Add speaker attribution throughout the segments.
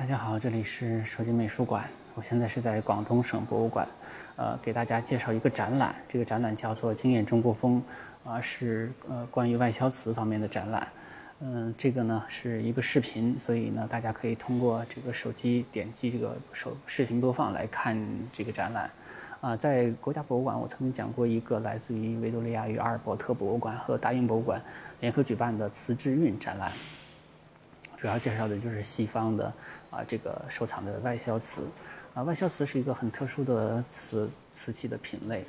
Speaker 1: 大家好，这里是手机美术馆。我现在是在广东省博物馆，呃，给大家介绍一个展览。这个展览叫做《惊艳中国风》，啊，是呃关于外销瓷方面的展览。嗯，这个呢是一个视频，所以呢大家可以通过这个手机点击这个手视频播放来看这个展览。啊，在国家博物馆，我曾经讲过一个来自于维多利亚与阿尔伯特博物馆和大英博物馆联合举办的瓷之韵展览，主要介绍的就是西方的啊这个收藏的外销瓷。啊，外销瓷是一个很特殊的瓷瓷器的品类，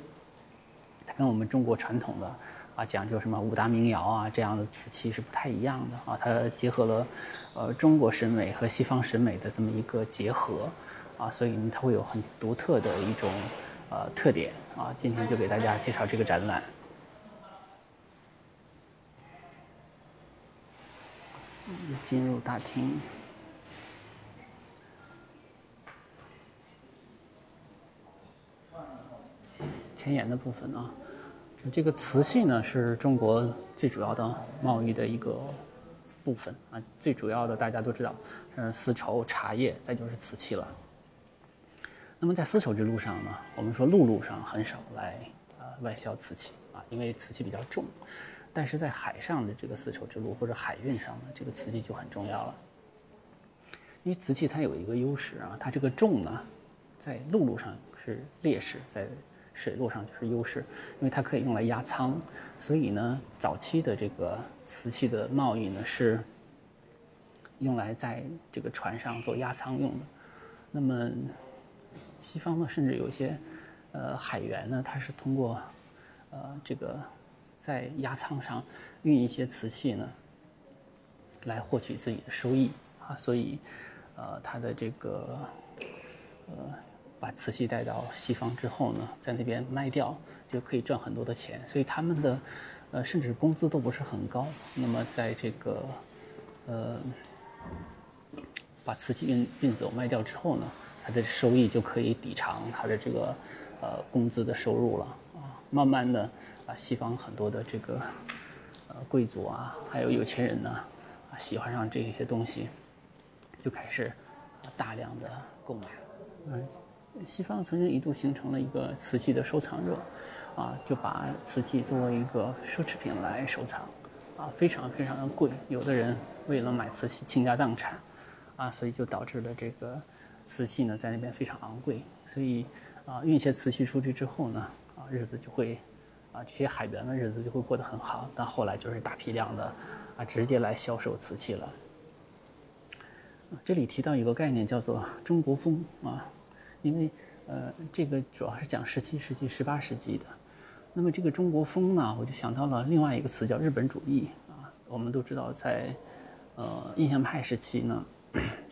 Speaker 1: 它跟我们中国传统的啊讲究什么五大名窑啊这样的瓷器是不太一样的啊，它结合了呃中国审美和西方审美的这么一个结合啊，所以呢它会有很独特的一种。呃，特点啊，今天就给大家介绍这个展览。进入大厅，前沿的部分啊，这个瓷器呢是中国最主要的贸易的一个部分啊，最主要的大家都知道，是丝绸、茶叶，再就是瓷器了。那么在丝绸之路上呢，我们说陆路上很少来啊外销瓷器啊，因为瓷器比较重。但是在海上的这个丝绸之路或者海运上呢，这个瓷器就很重要了。因为瓷器它有一个优势啊，它这个重呢，在陆路上是劣势，在水路上就是优势，因为它可以用来压舱。所以呢，早期的这个瓷器的贸易呢，是用来在这个船上做压舱用的。那么西方呢，甚至有些，呃，海员呢，他是通过，呃，这个在压舱上运一些瓷器呢，来获取自己的收益啊，所以，呃，他的这个，呃，把瓷器带到西方之后呢，在那边卖掉就可以赚很多的钱，所以他们的，呃，甚至工资都不是很高。那么在这个，呃，把瓷器运运走卖掉之后呢？他的收益就可以抵偿他的这个，呃，工资的收入了啊。慢慢的，西方很多的这个，呃，贵族啊，还有有钱人呢，啊，喜欢上这些东西，就开始，大量的购买。嗯，西方曾经一度形成了一个瓷器的收藏热，啊，就把瓷器作为一个奢侈品来收藏，啊，非常非常的贵。有的人为了买瓷器倾家荡产，啊，所以就导致了这个。瓷器呢，在那边非常昂贵，所以啊，运些瓷器出去之后呢，啊，日子就会，啊，这些海员的日子就会过得很好。但后来就是大批量的，啊，直接来销售瓷器了。这里提到一个概念叫做“中国风”啊，因为呃，这个主要是讲十七世纪、十八世纪的。那么这个“中国风”呢，我就想到了另外一个词叫“日本主义”啊。我们都知道，在呃印象派时期呢，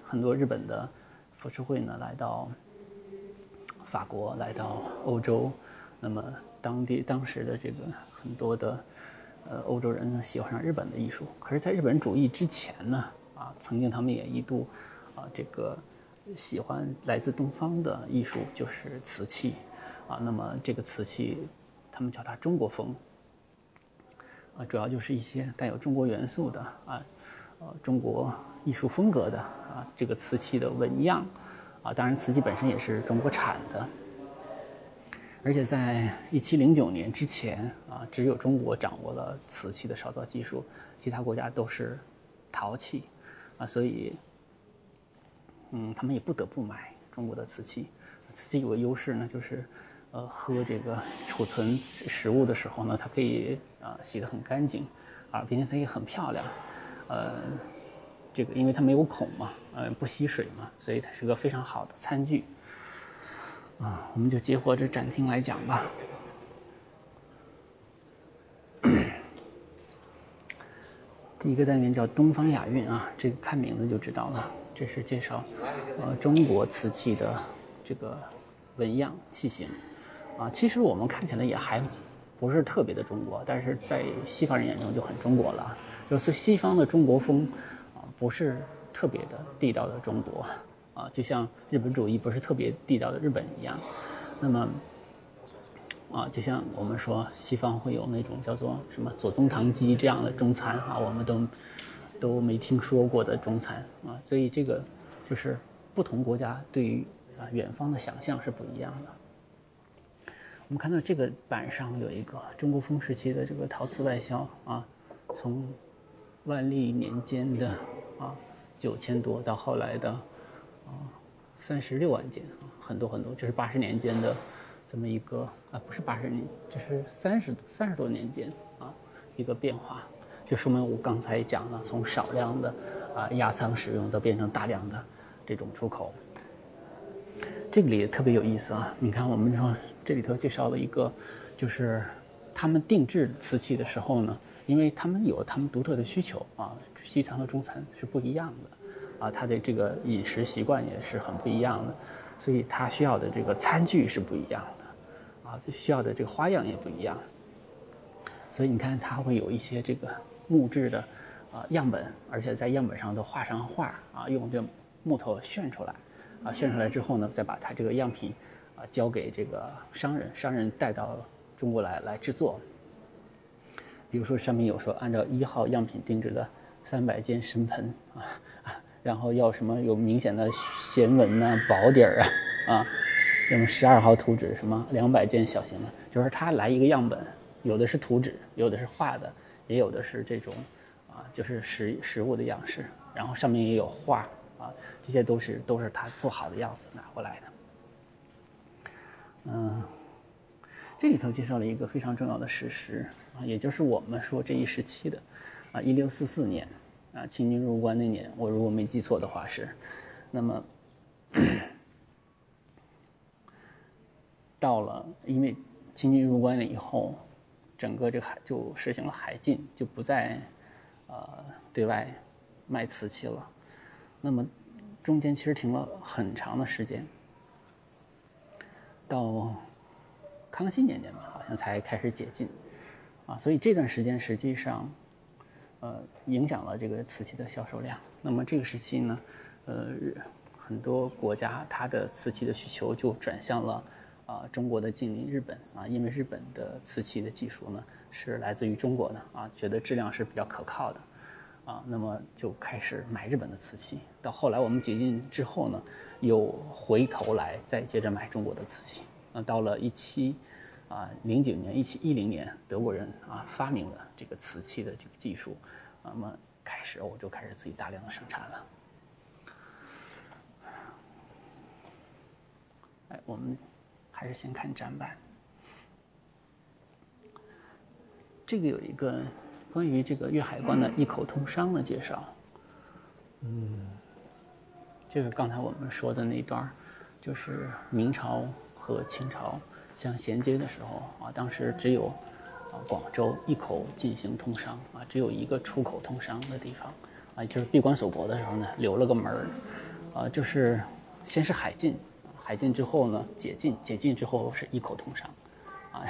Speaker 1: 很多日本的。浮世绘呢，来到法国，来到欧洲，那么当地当时的这个很多的呃欧洲人呢，喜欢上日本的艺术。可是，在日本主义之前呢，啊，曾经他们也一度啊，这个喜欢来自东方的艺术，就是瓷器，啊，那么这个瓷器，他们叫它中国风，啊，主要就是一些带有中国元素的啊，呃，中国。艺术风格的啊，这个瓷器的纹样，啊，当然瓷器本身也是中国产的，而且在一七零九年之前啊，只有中国掌握了瓷器的烧造技术，其他国家都是陶器，啊，所以，嗯，他们也不得不买中国的瓷器。瓷器有个优势呢，就是，呃，喝这个储存食物的时候呢，它可以啊洗得很干净，啊，并且它也很漂亮，呃。这个，因为它没有孔嘛，呃，不吸水嘛，所以它是个非常好的餐具。啊，我们就结合这展厅来讲吧。第一个单元叫东方雅韵啊，这个看名字就知道了，这是介绍呃中国瓷器的这个纹样器型。啊，其实我们看起来也还不是特别的中国，但是在西方人眼中就很中国了，就是西方的中国风啊。不是特别的地道的中国，啊，就像日本主义不是特别地道的日本一样，那么，啊，就像我们说西方会有那种叫做什么左宗棠鸡这样的中餐啊，我们都都没听说过的中餐啊，所以这个就是不同国家对于啊远方的想象是不一样的。我们看到这个板上有一个中国风时期的这个陶瓷外销啊，从万历年间的啊九千多到后来的三十六万件，很多很多，就是八十年间的这么一个啊，不是八十年，这是三十三十多年间啊一个变化，就说明我刚才讲了，从少量的啊压仓使用，到变成大量的这种出口。这个里特别有意思啊！你看，我们说这里头介绍了一个，就是他们定制瓷器的时候呢，因为他们有他们独特的需求啊，西餐和中餐是不一样的，啊，他的这个饮食习惯也是很不一样的，所以他需要的这个餐具是不一样的，啊，需要的这个花样也不一样，所以你看，他会有一些这个木质的啊样本，而且在样本上都画上画啊，用这木头炫出来。啊，炫出来之后呢，再把它这个样品，啊，交给这个商人，商人带到中国来来制作。比如说上面有说，按照一号样品定制的三百件神盆啊，然后要什么有明显的弦纹呐、薄底儿啊 啊，用十二号图纸什么两百件小型的，就是他来一个样本，有的是图纸，有的是画的，也有的是这种啊，就是实实物的样式，然后上面也有画。啊，这些都是都是他做好的样子拿过来的。嗯，这里头介绍了一个非常重要的事实啊，也就是我们说这一时期的啊，一六四四年啊，清军入关那年，我如果没记错的话是，那么到了，因为清军入关了以后，整个这个海就实行了海禁，就不再呃对外卖瓷器了。那么，中间其实停了很长的时间，到康熙年间吧，好像才开始解禁，啊，所以这段时间实际上，呃，影响了这个瓷器的销售量。那么这个时期呢，呃，很多国家它的瓷器的需求就转向了啊中国的近邻日本啊，因为日本的瓷器的技术呢是来自于中国的啊，觉得质量是比较可靠的。啊，那么就开始买日本的瓷器。到后来我们解禁之后呢，又回头来再接着买中国的瓷器。那到了一七啊零九年、一七一零年，德国人啊发明了这个瓷器的这个技术，那么开始欧洲开始自己大量的生产了。哎，我们还是先看展板。这个有一个。关于这个粤海关的一口通商的介绍，嗯，就是刚才我们说的那段就是明朝和清朝相衔接的时候啊，当时只有啊广州一口进行通商啊，只有一个出口通商的地方啊，就是闭关锁国的时候呢，留了个门儿啊，就是先是海禁，海禁之后呢解禁，解禁之后是一口通商，啊，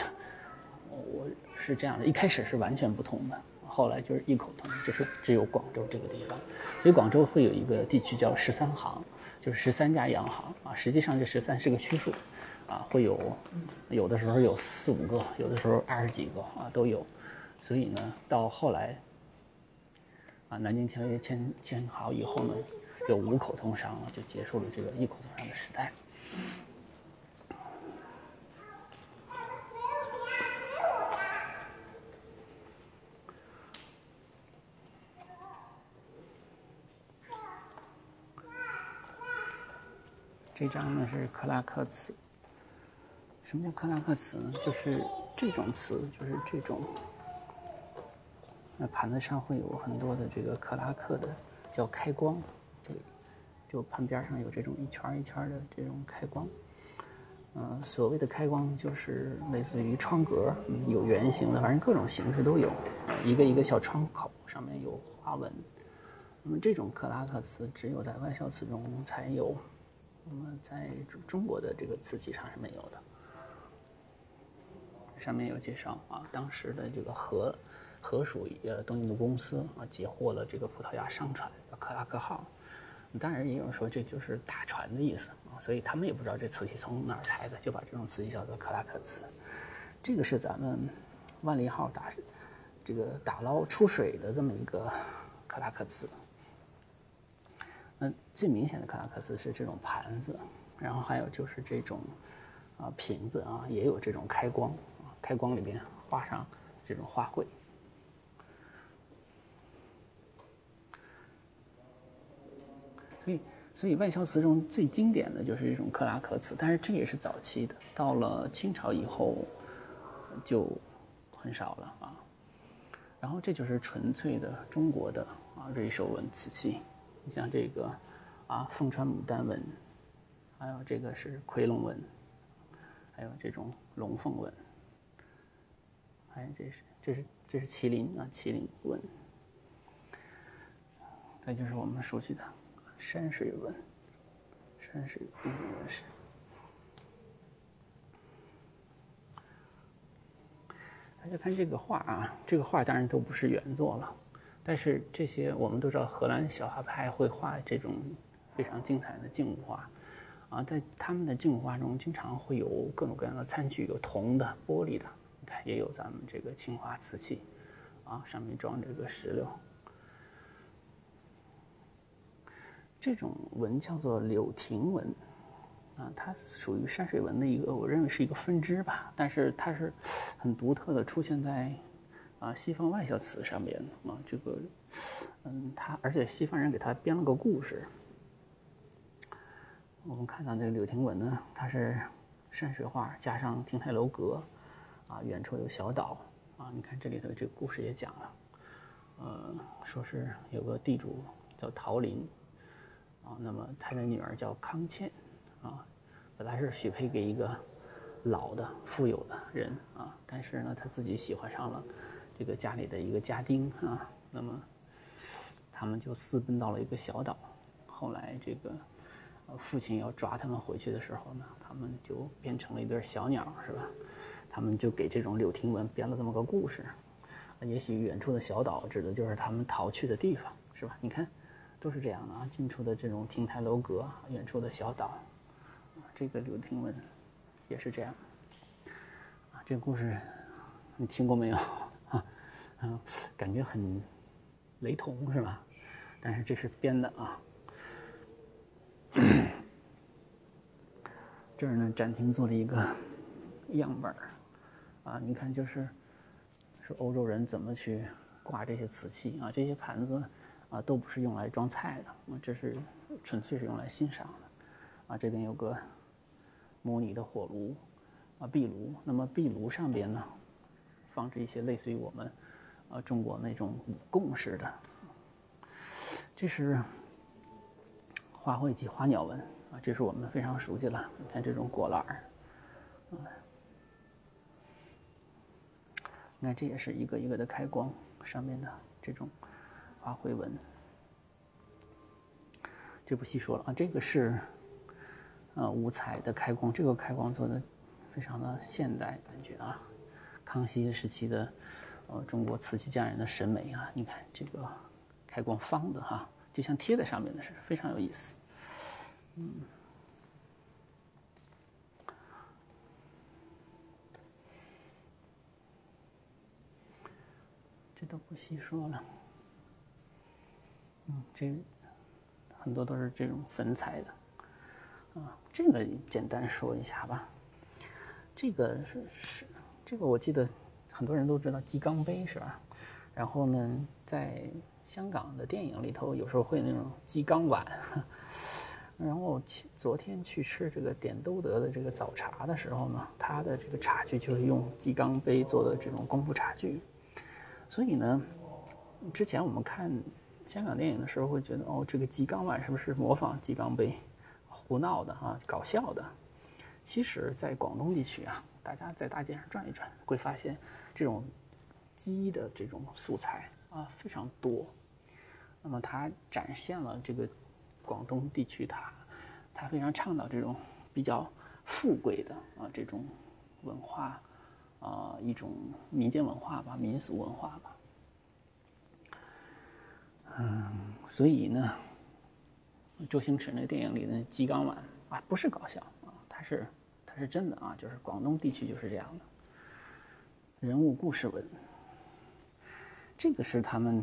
Speaker 1: 我是这样的，一开始是完全不同的。后来就是一口通，就是只有广州这个地方，所以广州会有一个地区叫十三行，就是十三家洋行啊。实际上这十三是个虚数，啊，会有有的时候有四五个，有的时候二十几个啊都有。所以呢，到后来啊，南京条约签签好以后呢，有五口通商了，就结束了这个一口通商的时代。这张呢是克拉克瓷。什么叫克拉克瓷呢？就是这种瓷，就是这种。那盘子上会有很多的这个克拉克的，叫开光，就就盘边上有这种一圈一圈的这种开光。嗯，所谓的开光就是类似于窗格，有圆形的，反正各种形式都有。一个一个小窗口上面有花纹。那么这种克拉克瓷只有在外销瓷中才有。那么在中国的这个瓷器上是没有的。上面有介绍啊，当时的这个河河属呃东印度公司啊截获了这个葡萄牙商船克拉克号，当然也有人说这就是大船的意思啊，所以他们也不知道这瓷器从哪儿来的，就把这种瓷器叫做克拉克瓷。这个是咱们万利号打这个打捞出水的这么一个克拉克瓷。那最明显的克拉克瓷是这种盘子，然后还有就是这种啊瓶子啊，也有这种开光，开光里边画上这种花卉。所以，所以外销瓷中最经典的就是这种克拉克瓷，但是这也是早期的。到了清朝以后，就很少了啊。然后这就是纯粹的中国的啊瑞兽纹瓷器，你像这个啊凤穿牡丹纹，还有这个是夔龙纹，还有这种龙凤纹，哎这是这是这是麒麟啊麒麟纹，再就是我们熟悉的。山水纹，山水风景纹饰。大家看这个画啊，这个画当然都不是原作了，但是这些我们都知道，荷兰小画派会画这种非常精彩的静物画，啊，在他们的静物画中，经常会有各种各样的餐具，有铜的、玻璃的，也有咱们这个青花瓷器，啊，上面装着个石榴。这种纹叫做柳亭纹，啊，它属于山水纹的一个，我认为是一个分支吧。但是它是很独特的，出现在啊西方外销瓷上面啊。这个，嗯，它而且西方人给它编了个故事。我们看到这个柳亭纹呢，它是山水画加上亭台楼阁，啊，远处有小岛，啊，你看这里头这个故事也讲了，呃，说是有个地主叫陶林。啊，那么他的女儿叫康倩，啊，本来是许配给一个老的富有的人啊，但是呢，他自己喜欢上了这个家里的一个家丁啊，那么他们就私奔到了一个小岛。后来这个父亲要抓他们回去的时候呢，他们就变成了一对小鸟，是吧？他们就给这种柳亭文编了这么个故事。也许远处的小岛指的就是他们逃去的地方，是吧？你看。都是这样的啊，近处的这种亭台楼阁，远处的小岛，这个柳亭文也是这样。啊，这个故事你听过没有？啊，嗯，感觉很雷同是吧？但是这是编的啊。这儿呢，展厅做了一个样本儿，啊，你看就是说欧洲人怎么去挂这些瓷器啊，这些盘子。啊，都不是用来装菜的，这是纯粹是用来欣赏的，啊，这边有个模拟的火炉，啊，壁炉，那么壁炉上边呢，放置一些类似于我们，啊，中国那种五供式的，这是花卉及花鸟纹，啊，这是我们非常熟悉了，你看这种果篮儿，啊，你看这也是一个一个的开光上面的这种。花卉纹，这不细说了啊。这个是，呃，五彩的开光，这个开光做的非常的现代感觉啊。康熙时期的，呃，中国瓷器匠人的审美啊，你看这个开光方的哈，就像贴在上面的似的，非常有意思。嗯，这都不细说了。嗯，这很多都是这种粉彩的，啊，这个简单说一下吧。这个是是这个，我记得很多人都知道鸡缸杯是吧？然后呢，在香港的电影里头，有时候会那种鸡缸碗。然后昨天去吃这个点都德的这个早茶的时候呢，他的这个茶具就是用鸡缸杯做的这种功夫茶具。所以呢，之前我们看。香港电影的时候会觉得哦，这个鸡缸碗是不是模仿鸡缸杯，胡闹的啊，搞笑的。其实，在广东地区啊，大家在大街上转一转，会发现这种鸡的这种素材啊非常多。那么，它展现了这个广东地区，它它非常倡导这种比较富贵的啊这种文化啊一种民间文化吧，民俗文化吧。嗯，所以呢，周星驰那电影里的鸡缸碗啊，不是搞笑啊，它是它是真的啊，就是广东地区就是这样的，人物故事文，这个是他们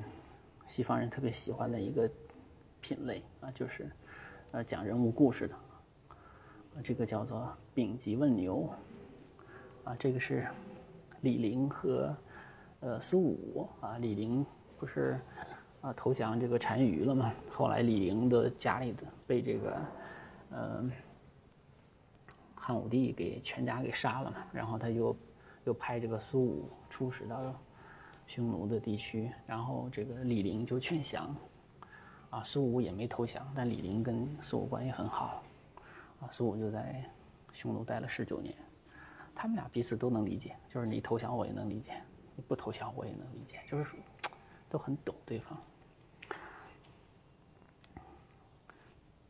Speaker 1: 西方人特别喜欢的一个品类啊，就是呃讲人物故事的，这个叫做丙吉问牛，啊，这个是李陵和呃苏武啊，李陵不是啊投降这个单于了吗？后来李陵的家里的被这个呃汉武帝给全家给杀了嘛，然后他就又派这个苏武出使到匈奴的地区，然后这个李陵就劝降。啊，苏武也没投降，但李陵跟苏武关系很好，啊，苏武就在匈奴待了十九年，他们俩彼此都能理解，就是你投降我也能理解，你不投降我也能理解，就是都很懂对方。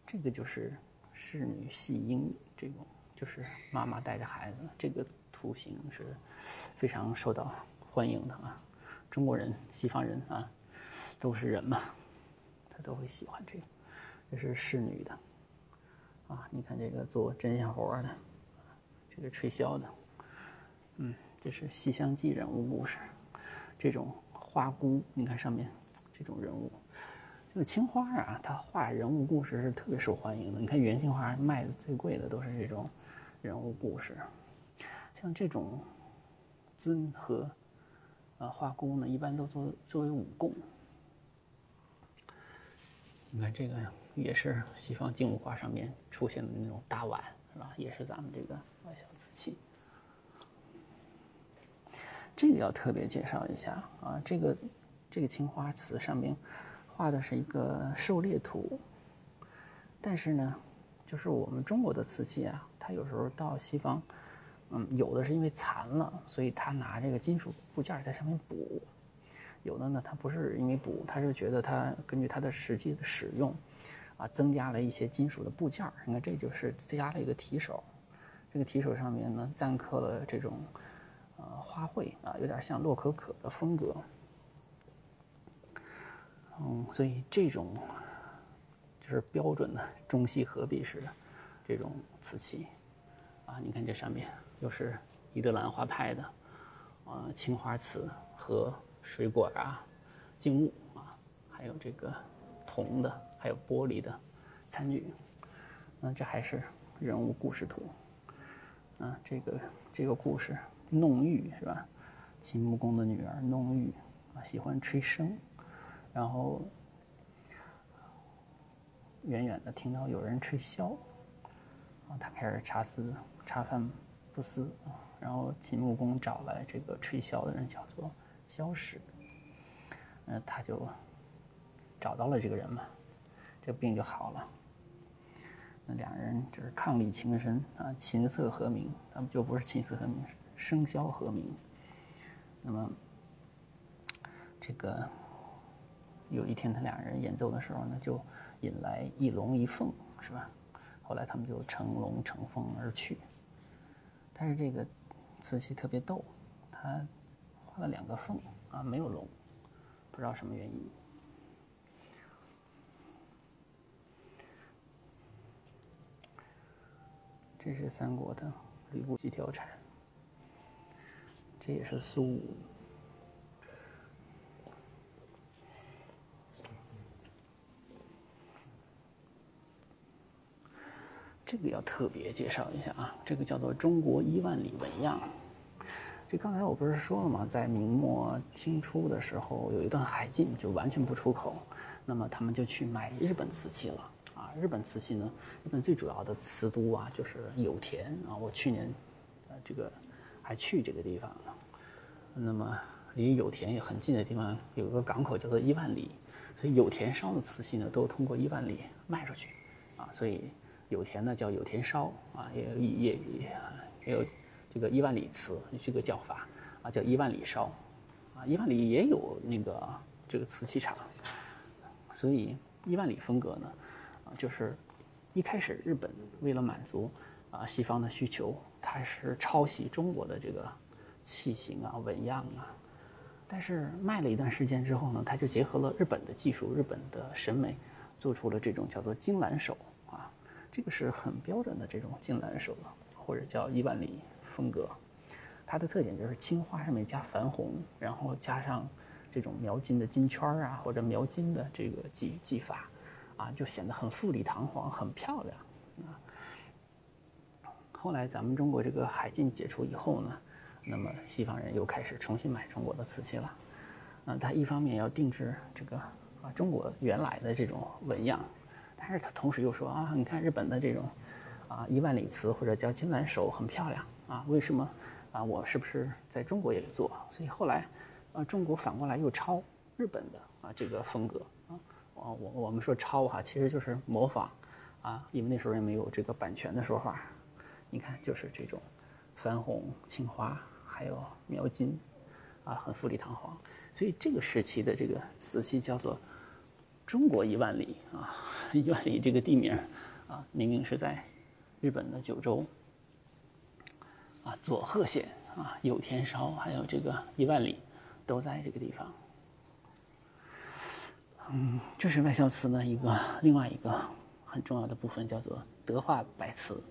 Speaker 1: 这个就是侍女戏婴这种，就是妈妈带着孩子，这个图形是非常受到欢迎的啊，中国人、西方人啊，都是人嘛。他都会喜欢这个，这是侍女的，啊，你看这个做针线活的，这个吹箫的，嗯，这是《西厢记》人物故事，这种花姑，你看上面这种人物，这个青花啊，它画人物故事是特别受欢迎的。你看元青花卖的最贵的都是这种人物故事，像这种尊和呃花姑呢，一般都作作为武功。你看这个也是西方静物画上面出现的那种大碗，是吧？也是咱们这个外小瓷器。这个要特别介绍一下啊，这个这个青花瓷上面画的是一个狩猎图，但是呢，就是我们中国的瓷器啊，它有时候到西方，嗯，有的是因为残了，所以他拿这个金属部件在上面补。有的呢，它不是因为补，他是觉得它根据它的实际的使用，啊，增加了一些金属的部件儿。你看，这就是加了一个提手，这个提手上面呢錾刻了这种，呃，花卉啊，有点像洛可可的风格。嗯，所以这种就是标准的中西合璧式的这种瓷器，啊，你看这上面又是伊德兰花派的，呃，青花瓷和。水果啊，静物啊，还有这个铜的，还有玻璃的餐具。那这还是人物故事图。啊，这个这个故事，弄玉是吧？秦穆公的女儿弄玉啊，喜欢吹笙，然后远远的听到有人吹箫，啊，他开始茶思茶饭不思啊，然后秦穆公找来这个吹箫的人，叫做。萧史，嗯，他就找到了这个人嘛，这病就好了。那两人就是伉俪情深啊，琴瑟和鸣，他们就不是琴瑟和鸣，笙箫和鸣。那么，这个有一天他俩人演奏的时候呢，就引来一龙一凤，是吧？后来他们就乘龙乘凤而去。但是这个瓷器特别逗，它。了两个凤啊，没有龙，不知道什么原因。这是三国的吕布几条蝉，这也是苏武。这个要特别介绍一下啊，这个叫做中国一万里纹样。这刚才我不是说了吗？在明末清初的时候，有一段海禁，就完全不出口，那么他们就去买日本瓷器了啊。日本瓷器呢，日本最主要的瓷都啊，就是有田啊。我去年，呃，这个还去这个地方了。那么离有田也很近的地方，有一个港口叫做伊万里，所以有田烧的瓷器呢，都通过伊万里卖出去啊。所以有田呢叫有田烧啊，也也也也有。这个伊万里瓷这个叫法啊，叫伊万里烧，啊，伊万里也有那个这个瓷器厂，所以伊万里风格呢，啊，就是一开始日本为了满足啊西方的需求，它是抄袭中国的这个器型啊纹样啊，但是卖了一段时间之后呢，它就结合了日本的技术、日本的审美，做出了这种叫做金兰手啊，这个是很标准的这种金兰手或者叫伊万里。风格，它的特点就是青花上面加矾红，然后加上这种描金的金圈啊，或者描金的这个技技法，啊，就显得很富丽堂皇，很漂亮啊。后来咱们中国这个海禁解除以后呢，那么西方人又开始重新买中国的瓷器了。嗯他一方面要定制这个啊中国原来的这种纹样，但是他同时又说啊，你看日本的这种啊一万里瓷或者叫金兰手很漂亮啊，为什么啊我是不是在中国也做？所以后来啊中国反过来又抄日本的啊这个风格啊，我我我们说抄哈，其实就是模仿啊，因为那时候也没有这个版权的说法。你看，就是这种矾红、青花，还有描金，啊，很富丽堂皇。所以这个时期的这个瓷器叫做“中国一万里”啊，一万里这个地名啊，明明是在日本的九州啊，佐贺县啊，有田烧，还有这个一万里，都在这个地方。嗯，这是外销瓷的一个另外一个很重要的部分，叫做德化白瓷。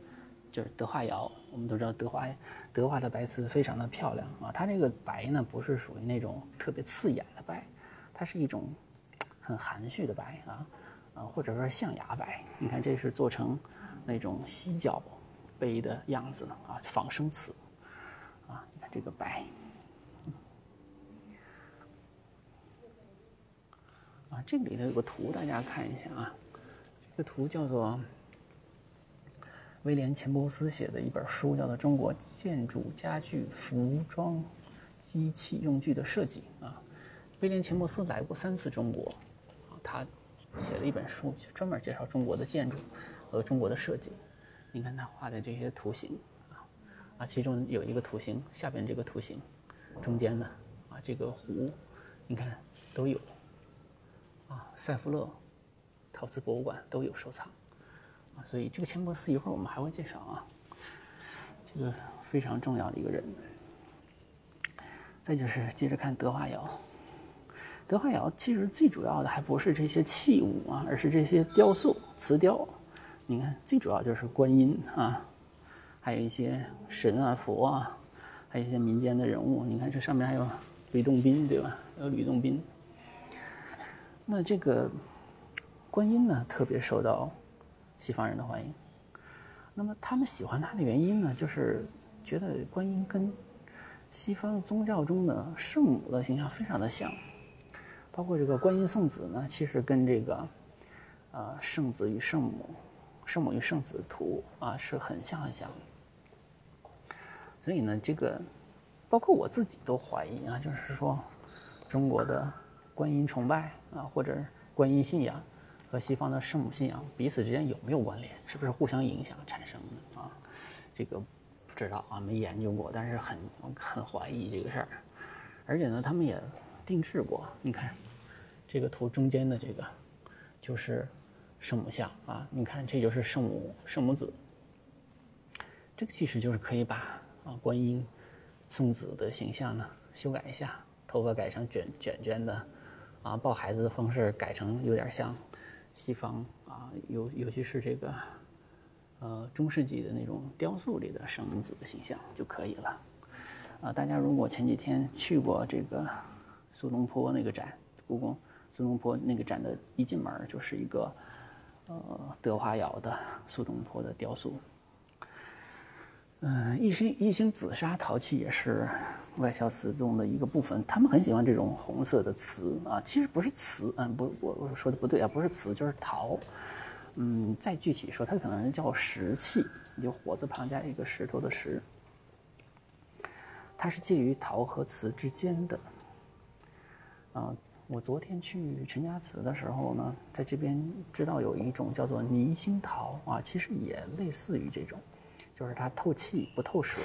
Speaker 1: 就是德化窑，我们都知道德化德化的白瓷非常的漂亮啊。它这个白呢，不是属于那种特别刺眼的白，它是一种很含蓄的白啊啊，或者说象牙白。你看，这是做成那种犀角杯的样子啊，仿生瓷啊。你看这个白啊，这里头有个图，大家看一下啊。这个图叫做。威廉·钱伯斯写的一本书叫做《中国建筑、家具、服装、机器用具的设计》啊。威廉·钱伯斯来过三次中国，啊，他写了一本书，专门介绍中国的建筑和中国的设计。你看他画的这些图形啊，啊，其中有一个图形，下边这个图形，中间的啊，这个壶，你看都有啊，塞夫勒陶瓷博物馆都有收藏。所以这个钱伯斯一会儿我们还会介绍啊，这个非常重要的一个人。再就是接着看德化窑，德化窑其实最主要的还不是这些器物啊，而是这些雕塑、瓷雕。你看，最主要就是观音啊，还有一些神啊、佛啊，还有一些民间的人物。你看这上面还有吕洞宾，对吧？有吕洞宾。那这个观音呢，特别受到。西方人的欢迎，那么他们喜欢它的原因呢，就是觉得观音跟西方宗教中的圣母的形象非常的像，包括这个观音送子呢，其实跟这个呃圣子与圣母、圣母与圣子图啊是很像很像。所以呢，这个包括我自己都怀疑啊，就是说中国的观音崇拜啊，或者观音信仰。和西方的圣母信仰彼此之间有没有关联？是不是互相影响产生的啊？这个不知道啊，没研究过，但是很很怀疑这个事儿。而且呢，他们也定制过。你看这个图中间的这个就是圣母像啊，你看这就是圣母圣母子。这个其实就是可以把啊观音送子的形象呢修改一下，头发改成卷卷卷的啊，抱孩子的方式改成有点像。西方啊，尤尤其是这个，呃，中世纪的那种雕塑里的圣母子的形象就可以了。啊，大家如果前几天去过这个苏东坡那个展，故宫苏东坡那个展的一进门就是一个呃德华窑的苏东坡的雕塑。嗯，一星一星紫砂陶器也是。外销瓷中的一个部分，他们很喜欢这种红色的瓷啊，其实不是瓷，嗯，不，我我说的不对啊，不是瓷就是陶，嗯，再具体说，它可能叫石器，就火字旁加一个石头的石，它是介于陶和瓷之间的。啊，我昨天去陈家祠的时候呢，在这边知道有一种叫做泥心陶啊，其实也类似于这种，就是它透气不透水。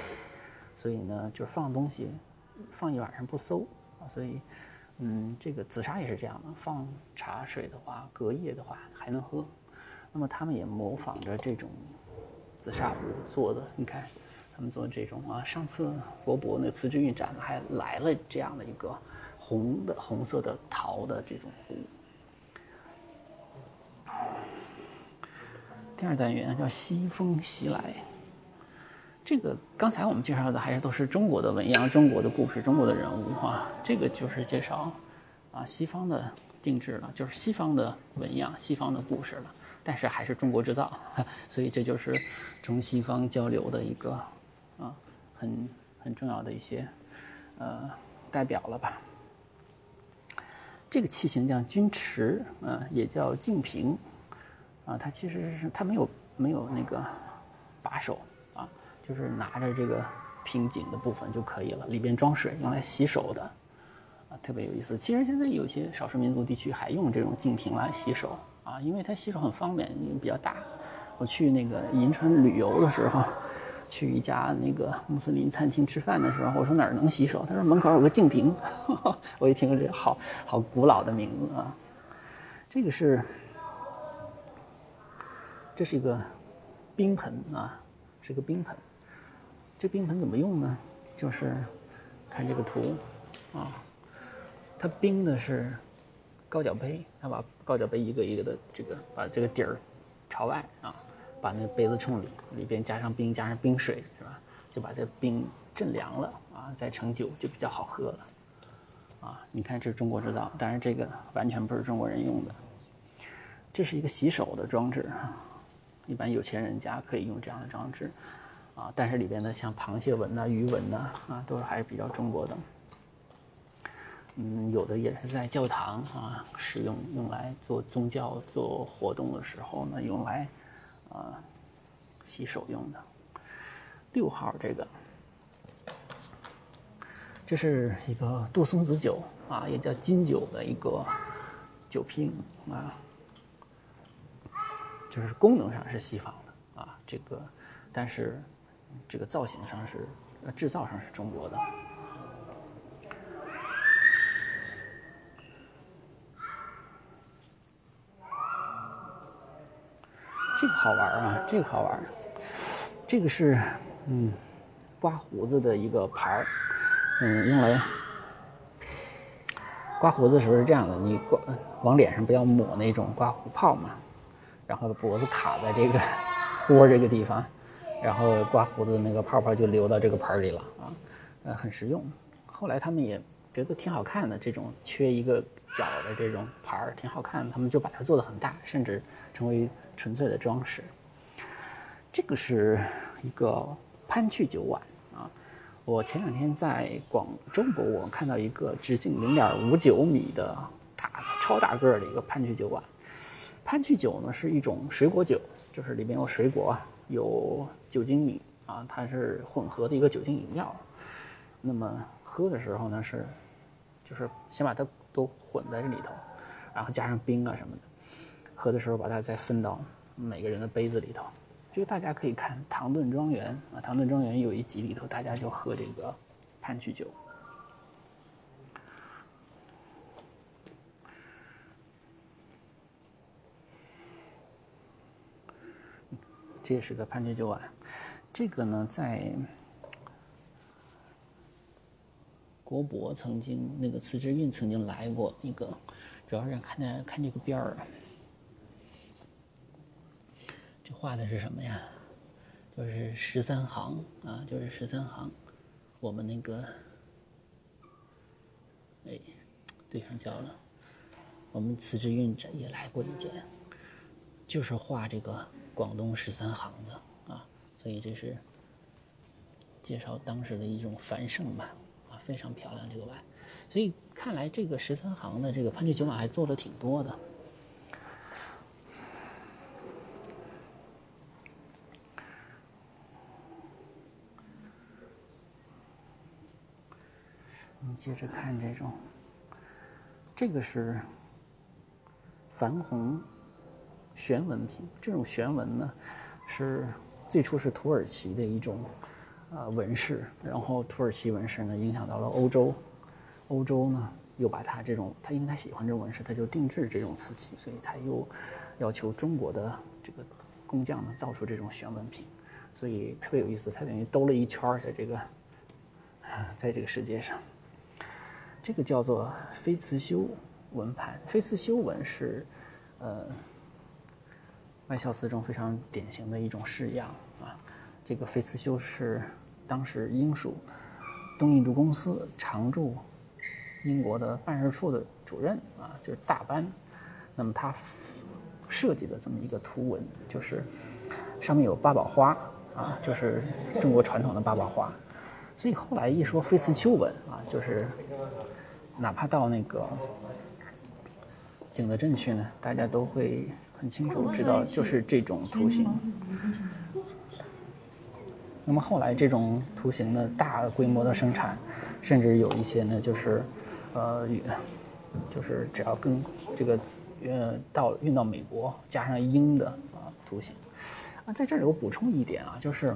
Speaker 1: 所以呢，就是放东西，放一晚上不馊啊。所以，嗯，这个紫砂也是这样的，放茶水的话，隔夜的话还能喝。那么他们也模仿着这种紫砂壶做的，你看，他们做这种啊。上次博博那瓷之韵展还来了这样的一个红的红色的陶的这种壶。第二单元叫西风袭来。这个刚才我们介绍的还是都是中国的纹样、中国的故事、中国的人物啊。这个就是介绍啊西方的定制了，就是西方的纹样、西方的故事了，但是还是中国制造，所以这就是中西方交流的一个啊很很重要的一些呃代表了吧。这个器型叫钧池，啊，也叫净瓶，啊，它其实是它没有没有那个把手，就是拿着这个瓶颈的部分就可以了，里边装水，用来洗手的。啊，特别有意思。其实现在有些少数民族地区还用这种净瓶来洗手啊，因为它洗手很方便，因为比较大。我去那个银川旅游的时候，去一家那个穆斯林餐厅吃饭的时候，我说哪儿能洗手？他说门口有个净瓶。我一听这好好古老的名字啊。这个是，这是一个冰盆啊，是个冰盆。这冰盆怎么用呢？就是看这个图啊。它冰的是高脚杯，它把高脚杯一个一个的这个把这个底儿朝外啊，把那杯子冲里，里边加上冰，加上冰水是吧？就把这冰镇凉了啊，再盛酒就比较好喝了啊。你看这是中国制造，但是这个完全不是中国人用的。这是一个洗手的装置，一般有钱人家可以用这样的装置啊，但是里边的像螃蟹纹呐、鱼纹呐啊，都是还是比较中国的。嗯，有的也是在教堂啊使用，用来做宗教做活动的时候呢，用来啊洗手用的。六号这个，这是一个杜松子酒啊，也叫金酒的一个酒瓶啊，就是功能上是西方的啊，这个但是这个造型上是呃制造上是中国的。这个好玩啊，这个好玩这个是，嗯，刮胡子的一个牌儿，嗯，用来刮胡子的时候是这样的，你刮往脸上不要抹那种刮胡泡嘛，然后脖子卡在这个 豁这个地方，然后刮胡子那个泡泡就流到这个盆里了啊，呃，很实用。后来他们也觉得挺好看的，这种缺一个角的这种盘儿挺好看的，他们就把它做的很大，甚至成为。纯粹的装饰，这个是一个潘趣酒碗啊。我前两天在广州博物馆看到一个直径零点五九米的大超大个儿的一个潘趣酒碗。潘趣酒呢是一种水果酒，就是里面有水果，有酒精饮啊，它是混合的一个酒精饮料。那么喝的时候呢是，就是先把它都混在这里头，然后加上冰啊什么的。喝的时候把它再分到每个人的杯子里头，就大家可以看《唐顿庄园》啊，《唐顿庄园》有一集里头，大家就喝这个潘趣酒。这也是个潘趣酒碗，这个呢在国博曾经那个慈之运曾经来过一个，主要是看见看这个边儿。这画的是什么呀？就是十三行啊，就是十三行。我们那个，哎，对上焦了。我们慈之运也来过一件，就是画这个广东十三行的啊，所以这是介绍当时的一种繁盛吧，啊，非常漂亮这个碗。所以看来这个十三行的这个潘趣酒马还做了挺多的。我们接着看这种，这个是矾红玄纹瓶。这种玄纹呢，是最初是土耳其的一种呃纹饰，然后土耳其纹饰呢影响到了欧洲，欧洲呢又把它这种，他因为他喜欢这种纹饰，他就定制这种瓷器，所以他又要求中国的这个工匠呢造出这种玄纹瓶，所以特别有意思，他等于兜了一圈在这个，在这个世界上。这个叫做非刺绣纹盘，非刺绣纹是，呃，外孝瓷中非常典型的一种式样啊。这个非刺绣是当时英属东印度公司常驻英国的办事处的主任啊，就是大班。那么他设计的这么一个图文，就是上面有八宝花啊，就是中国传统的八宝花。所以后来一说飞丝秋纹啊，就是哪怕到那个景德镇去呢，大家都会很清楚知道，就是这种图形。那么后来这种图形的大规模的生产，甚至有一些呢，就是呃，就是只要跟这个呃到运到美国，加上英的啊图形。啊，在这里我补充一点啊，就是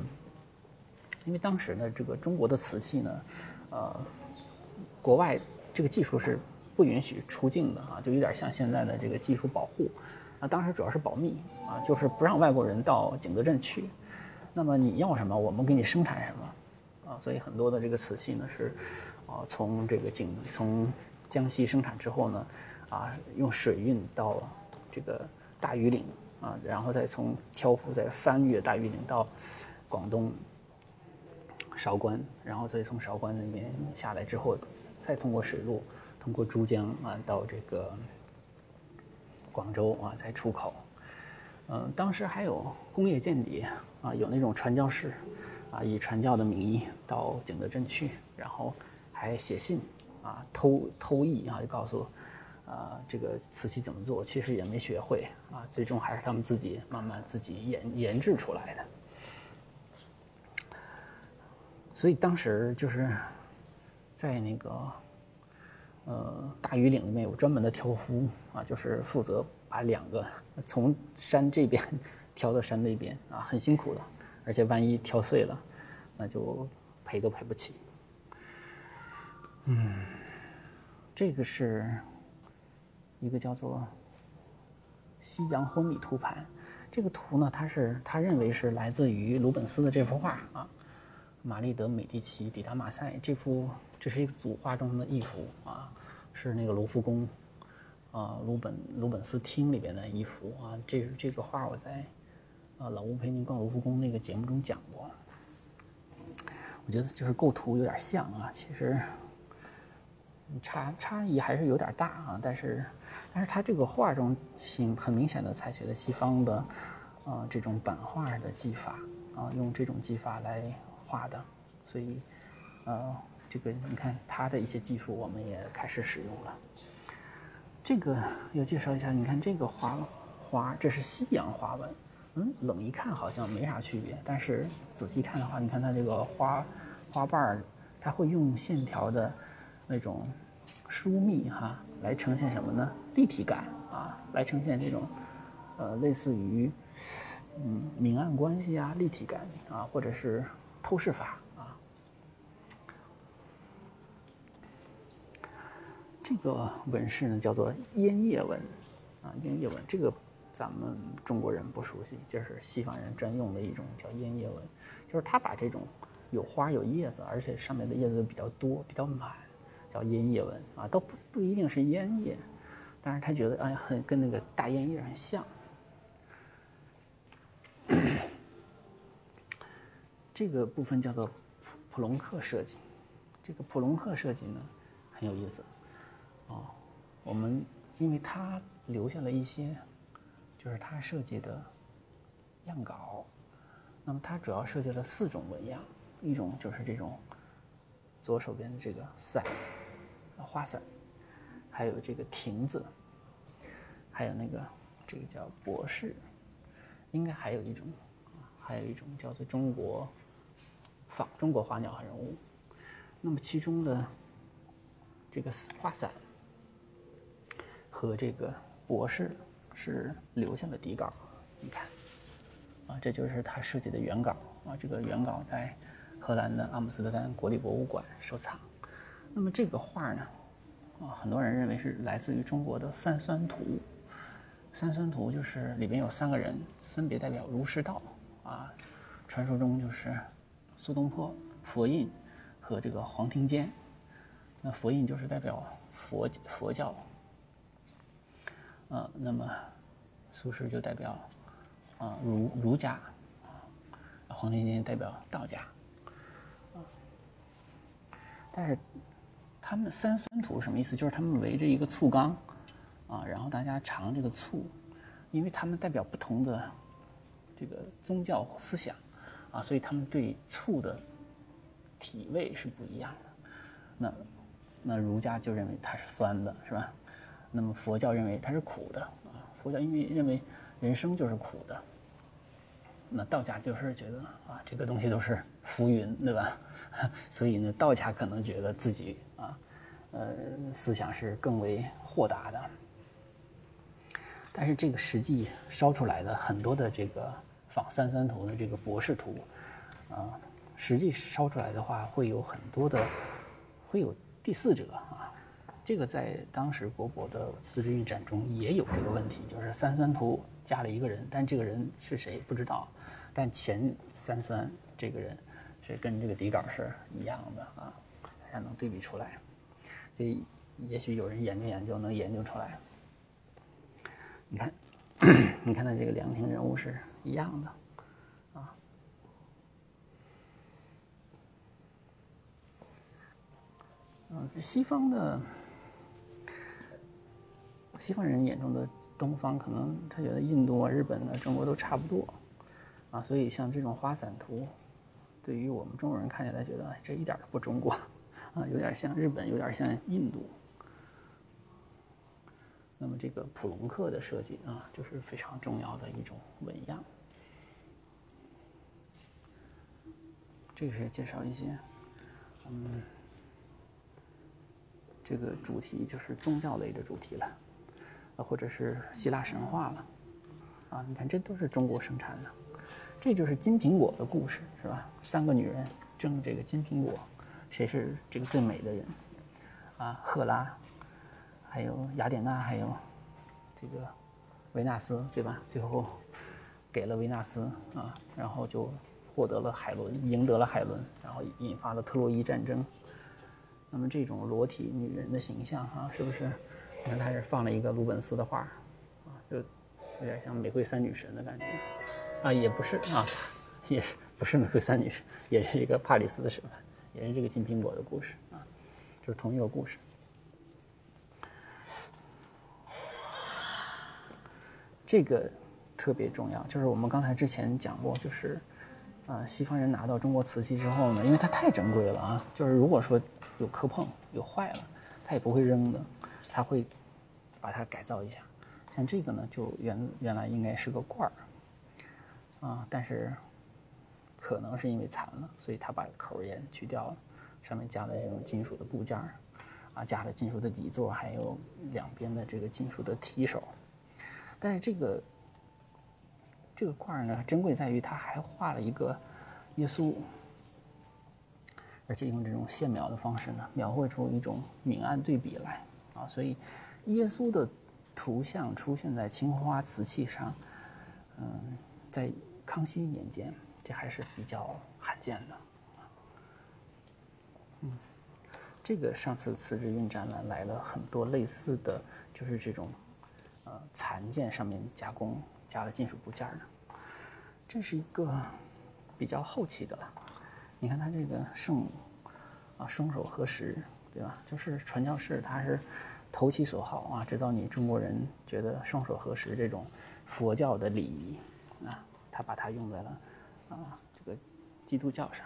Speaker 1: 因为当时呢，这个中国的瓷器呢，呃，国外这个技术是不允许出境的啊，就有点像现在的这个技术保护。当时主要是保密啊，就是不让外国人到景德镇去。那么你要什么，我们给你生产什么，啊，所以很多的这个瓷器呢是，啊，从这个景从江西生产之后呢，啊，用水运到这个大庾岭啊，然后再从挑夫再翻越大庾岭到广东韶关，然后再从韶关那边下来之后，再通过水路通过珠江啊到这个广州啊在出口。嗯，当时还有工业间谍啊，有那种传教士，啊，以传教的名义到景德镇去，然后还写信啊，偷偷译啊，就告诉，啊，这个瓷器怎么做，其实也没学会啊，最终还是他们自己慢慢自己研研制出来的。所以当时就是在那个，呃，大庾岭里面有专门的挑夫啊，就是负责。把两个从山这边挑到山那边啊，很辛苦的，而且万一挑碎了，那就赔都赔不起。嗯，这个是一个叫做《西洋昏迷图盘》，这个图呢，它是他认为是来自于鲁本斯的这幅画啊，玛丽德美第奇抵达马赛这幅，这是一个组画中的一幅啊，是那个卢浮宫。啊，鲁本鲁本斯厅里边的一幅啊，这这个画我在啊老吴陪您逛卢浮宫那个节目中讲过。我觉得就是构图有点像啊，其实差差异还是有点大啊。但是，但是他这个画中性很明显的采取了西方的啊这种版画的技法啊，用这种技法来画的，所以呃这个你看它的一些技术我们也开始使用了。这个要介绍一下，你看这个花花，这是西洋花纹，嗯，冷一看好像没啥区别，但是仔细看的话，你看它这个花花瓣儿，它会用线条的那种疏密哈来呈现什么呢？立体感啊，来呈现这种呃类似于嗯明暗关系啊，立体感啊，或者是透视法。这个纹饰呢，叫做烟叶纹，啊，烟叶纹，这个咱们中国人不熟悉，这是西方人专用的一种叫烟叶纹，就是他把这种有花有叶子，而且上面的叶子比较多、比较满，叫烟叶纹啊，都不不一定是烟叶，但是他觉得哎，很跟那个大烟叶很像。这个部分叫做普普隆克设计，这个普隆克设计呢很有意思。哦，我们因为他留下了一些，就是他设计的样稿，那么他主要设计了四种纹样，一种就是这种左手边的这个伞，花伞，还有这个亭子，还有那个这个叫博士，应该还有一种，还有一种叫做中国仿中国花鸟人物，那么其中的这个花伞。和这个博士是留下了底稿，你看，啊，这就是他设计的原稿啊。这个原稿在荷兰的阿姆斯特丹国立博物馆收藏。那么这个画呢，啊，很多人认为是来自于中国的三酸图。三酸图就是里边有三个人，分别代表儒释道啊。传说中就是苏东坡、佛印和这个黄庭坚。那佛印就是代表佛佛教。啊，那么苏轼就代表啊儒儒家，啊黄庭坚代表道家，啊，但是他们三酸土什么意思？就是他们围着一个醋缸，啊，然后大家尝这个醋，因为他们代表不同的这个宗教思想，啊，所以他们对醋的体味是不一样的。那那儒家就认为它是酸的，是吧？那么佛教认为它是苦的，啊，佛教因为认为人生就是苦的。那道家就是觉得啊，这个东西都是浮云，对吧？所以呢，道家可能觉得自己啊，呃，思想是更为豁达的。但是这个实际烧出来的很多的这个仿三酸图的这个博士图，啊，实际烧出来的话会有很多的，会有第四者啊。这个在当时国博的四之运展中也有这个问题，就是三酸图加了一个人，但这个人是谁不知道。但前三酸这个人是跟这个底稿是一样的啊，大家能对比出来，这也许有人研究研究能研究出来。你看，你看他这个凉亭人物是一样的啊。嗯，西方的西方人眼中的东方，可能他觉得印度啊、日本啊、中国都差不多。啊，所以像这种花伞图，对于我们中国人看起来觉得这一点都不中国，啊，有点像日本，有点像印度。那么这个普隆克的设计啊，就是非常重要的一种纹样。这是介绍一些，嗯，这个主题就是宗教类的主题了，啊，或者是希腊神话了，啊，你看这都是中国生产的。这就是金苹果的故事，是吧？三个女人争这个金苹果，谁是这个最美的人？啊，赫拉，还有雅典娜，还有这个维纳斯，对吧？最后给了维纳斯啊，然后就获得了海伦，赢得了海伦，然后引发了特洛伊战争。那么这种裸体女人的形象啊，是不是？你看，他是放了一个鲁本斯的画，啊，就有点像玫瑰三女神的感觉。啊，也不是啊，也不是玫瑰三女神，也是一个帕里斯的审判，也是这个金苹果的故事啊，就是同一个故事。这个特别重要，就是我们刚才之前讲过，就是啊，西方人拿到中国瓷器之后呢，因为它太珍贵了啊，就是如果说有磕碰、有坏了，他也不会扔的，他会把它改造一下。像这个呢，就原原来应该是个罐儿。啊，但是可能是因为残了，所以他把口也去掉了，上面加了这种金属的部件儿，啊，加了金属的底座，还有两边的这个金属的提手。但是这个这个罐儿呢，珍贵在于它还画了一个耶稣，而且用这种线描的方式呢，描绘出一种明暗对比来啊，所以耶稣的图像出现在青花瓷器上，嗯。在康熙年间，这还是比较罕见的。嗯，这个上次瓷之运展览来了很多类似的，就是这种呃残件上面加工加了金属部件的。这是一个比较后期的了。你看它这个圣啊双手合十，对吧？就是传教士他是投其所好啊，知道你中国人觉得双手合十这种佛教的礼仪。啊，他把它用在了啊这个基督教上。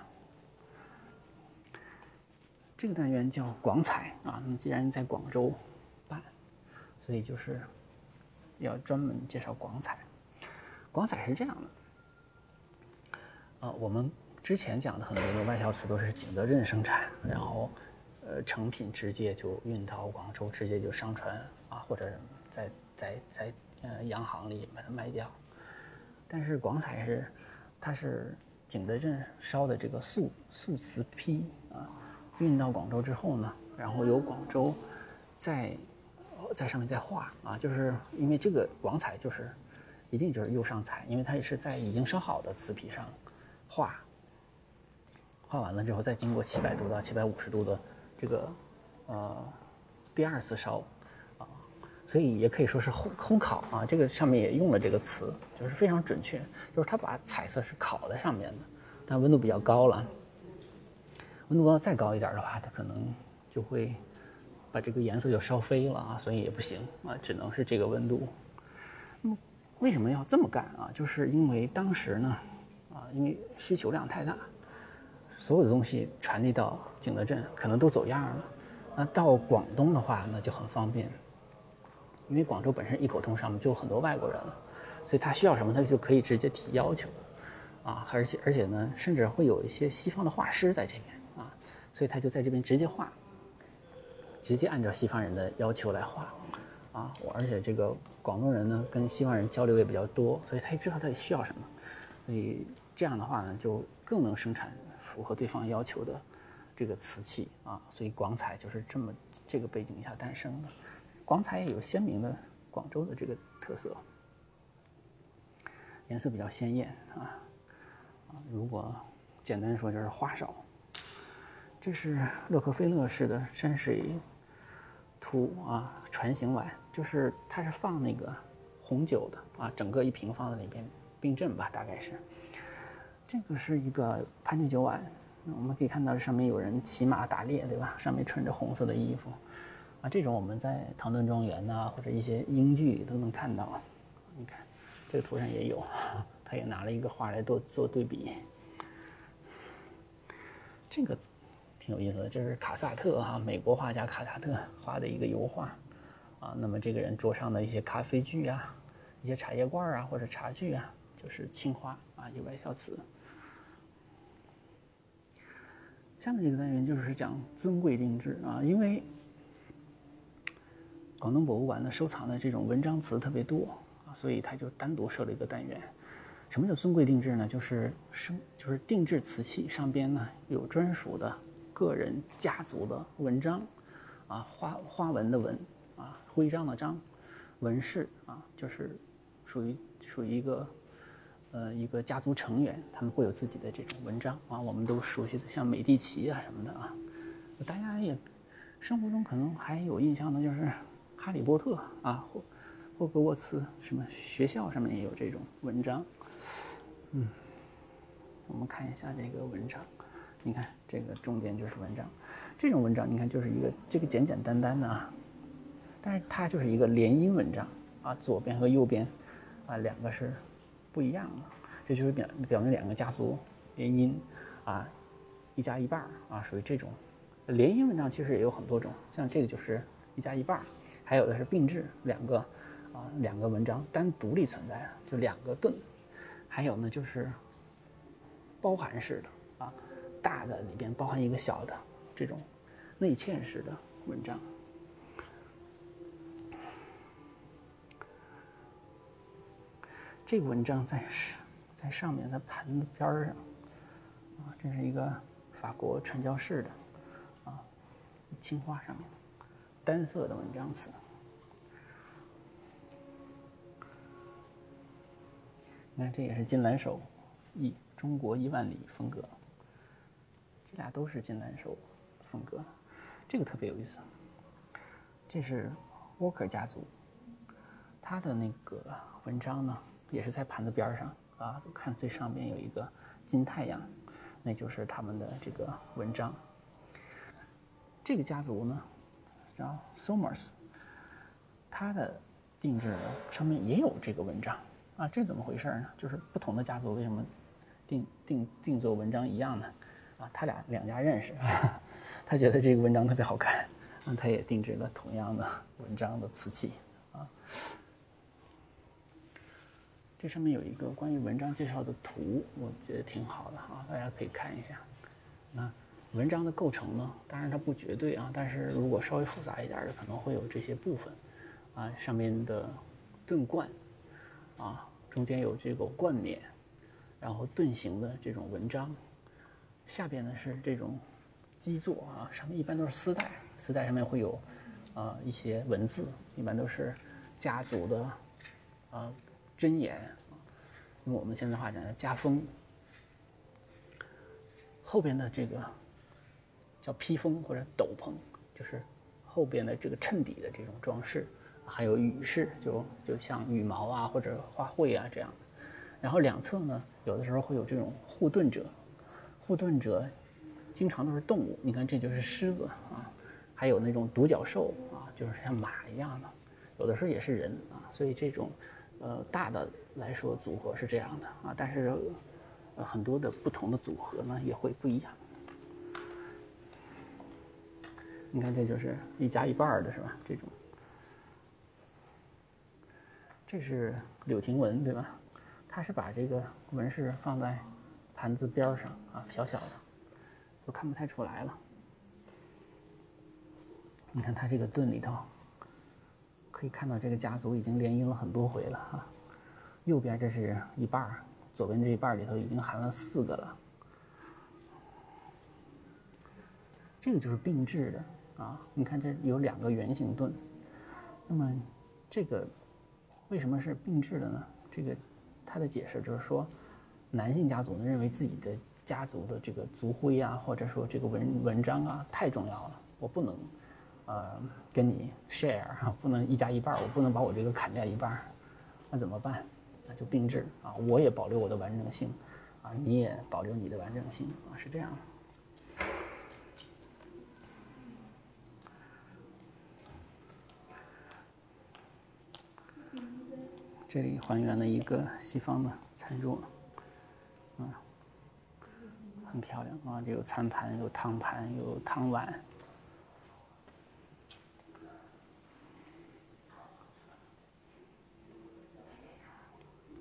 Speaker 1: 这个单元叫广彩啊，那么既然在广州办，所以就是要专门介绍广彩。广彩是这样的，啊，我们之前讲的很多的外销瓷都是景德镇生产，然后呃成品直接就运到广州，直接就上船啊，或者在在在呃洋行里把它卖掉。但是广彩是，它是景德镇烧的这个素素瓷坯啊，运到广州之后呢，然后由广州在在上面再画啊，就是因为这个广彩就是一定就是釉上彩，因为它也是在已经烧好的瓷坯上画，画完了之后再经过七百度到七百五十度的这个呃第二次烧。啊所以也可以说是烘烘烤啊，这个上面也用了这个词，就是非常准确，就是它把彩色是烤在上面的，但温度比较高了，温度要再高一点的话，它可能就会把这个颜色就烧飞了啊，所以也不行啊，只能是这个温度。那么为什么要这么干啊？就是因为当时呢，啊，因为需求量太大，所有的东西传递到景德镇可能都走样了。那到广东的话，那就很方便，因为广州本身一口通，上面就很多外国人了，所以他需要什么，他就可以直接提要求，啊，而且而且呢，甚至会有一些西方的画师在这边啊，所以他就在这边直接画，直接按照西方人的要求来画，啊，而且这个广东人呢跟西方人交流也比较多，所以他也知道他需要什么，所以这样的话呢，就更能生产符合对方要求的。这个瓷器啊，所以广彩就是这么这个背景下诞生的。广彩也有鲜明的广州的这个特色，颜色比较鲜艳啊啊。如果简单说就是花哨。这是洛克菲勒式的山水图啊，船形碗，就是它是放那个红酒的啊，整个一瓶放在里边冰镇吧，大概是。这个是一个潘酒酒碗。我们可以看到，这上面有人骑马打猎，对吧？上面穿着红色的衣服，啊，这种我们在《唐顿庄园》呐，或者一些英剧都能看到。你看，这个图上也有，他也拿了一个画来做做对比。这个挺有意思的，这是卡萨特哈，美国画家卡萨特画的一个油画，啊，那么这个人桌上的一些咖啡具啊，一些茶叶罐啊，或者茶具啊，就是青花啊，意外小瓷。下面这个单元就是讲尊贵定制啊，因为广东博物馆呢收藏的这种文章瓷特别多啊，所以他就单独设了一个单元。什么叫尊贵定制呢？就是生就是定制瓷器上边呢有专属的个人家族的文章啊，花花纹的纹啊，徽章的章，纹饰啊，就是属于属于一个。呃，一个家族成员，他们会有自己的这种文章啊，我们都熟悉的，像美第奇啊什么的啊，大家也生活中可能还有印象的，就是《哈利波特》啊，霍霍格沃茨什么学校上面也有这种文章。嗯，我们看一下这个文章，你看这个中间就是文章，这种文章你看就是一个这个简简单单的啊，但是它就是一个联姻文章啊，左边和右边啊两个是。不一样的，这就是表表明两个家族联姻，啊，一家一半儿啊，属于这种。联姻文章，其实也有很多种，像这个就是一家一半儿，还有的是并置两个啊两个文章单独立存在的，就两个盾，还有呢就是包含式的啊，大的里边包含一个小的这种内嵌式的文章。这个文章在是，在上面的盘子边儿上，啊，这是一个法国传教士的，啊，青花上面单色的文章瓷。你看，这也是金兰手一中国一万里风格，这俩都是金兰手风格，这个特别有意思。这是沃克家族，他的那个文章呢？也是在盘子边上啊，看最上边有一个金太阳，那就是他们的这个文章。这个家族呢叫 Somers，他的定制上面也有这个文章啊，这怎么回事呢？就是不同的家族为什么定定定做文章一样呢？啊，他俩两家认识啊，他觉得这个文章特别好看，那他也定制了同样的文章的瓷器啊。这上面有一个关于文章介绍的图，我觉得挺好的哈，大家可以看一下。那文章的构成呢？当然它不绝对啊，但是如果稍微复杂一点的，可能会有这些部分。啊，上面的盾冠，啊，中间有这个冠冕，然后盾形的这种文章，下边呢是这种基座啊，上面一般都是丝带，丝带上面会有啊一些文字，一般都是家族的啊。真言，用我们现在话讲叫家风。后边的这个叫披风或者斗篷，就是后边的这个衬底的这种装饰，还有羽饰，就就像羽毛啊或者花卉啊这样。然后两侧呢，有的时候会有这种护盾者，护盾者经常都是动物，你看这就是狮子啊，还有那种独角兽啊，就是像马一样的，有的时候也是人啊，所以这种呃大的来说组合是这样的啊，但是呃很多的不同的组合呢也会不一样。你看，这就是一加一半的是吧？这种，这是柳廷纹对吧？他是把这个纹饰放在盘子边上啊，小小的，都看不太出来了。你看它这个盾里头，可以看到这个家族已经联姻了很多回了啊。右边这是一半左边这一半里头已经含了四个了。这个就是并置的。啊，你看这有两个圆形盾，那么这个为什么是并置的呢？这个它的解释就是说，男性家族呢认为自己的家族的这个族徽啊，或者说这个文文章啊太重要了，我不能呃跟你 share 哈，不能一家一半，我不能把我这个砍掉一半，那怎么办？那就并置啊，我也保留我的完整性，啊，你也保留你的完整性啊，是这样。这里还原了一个西方的餐桌，啊，很漂亮啊！这有餐盘，有汤盘，有汤碗。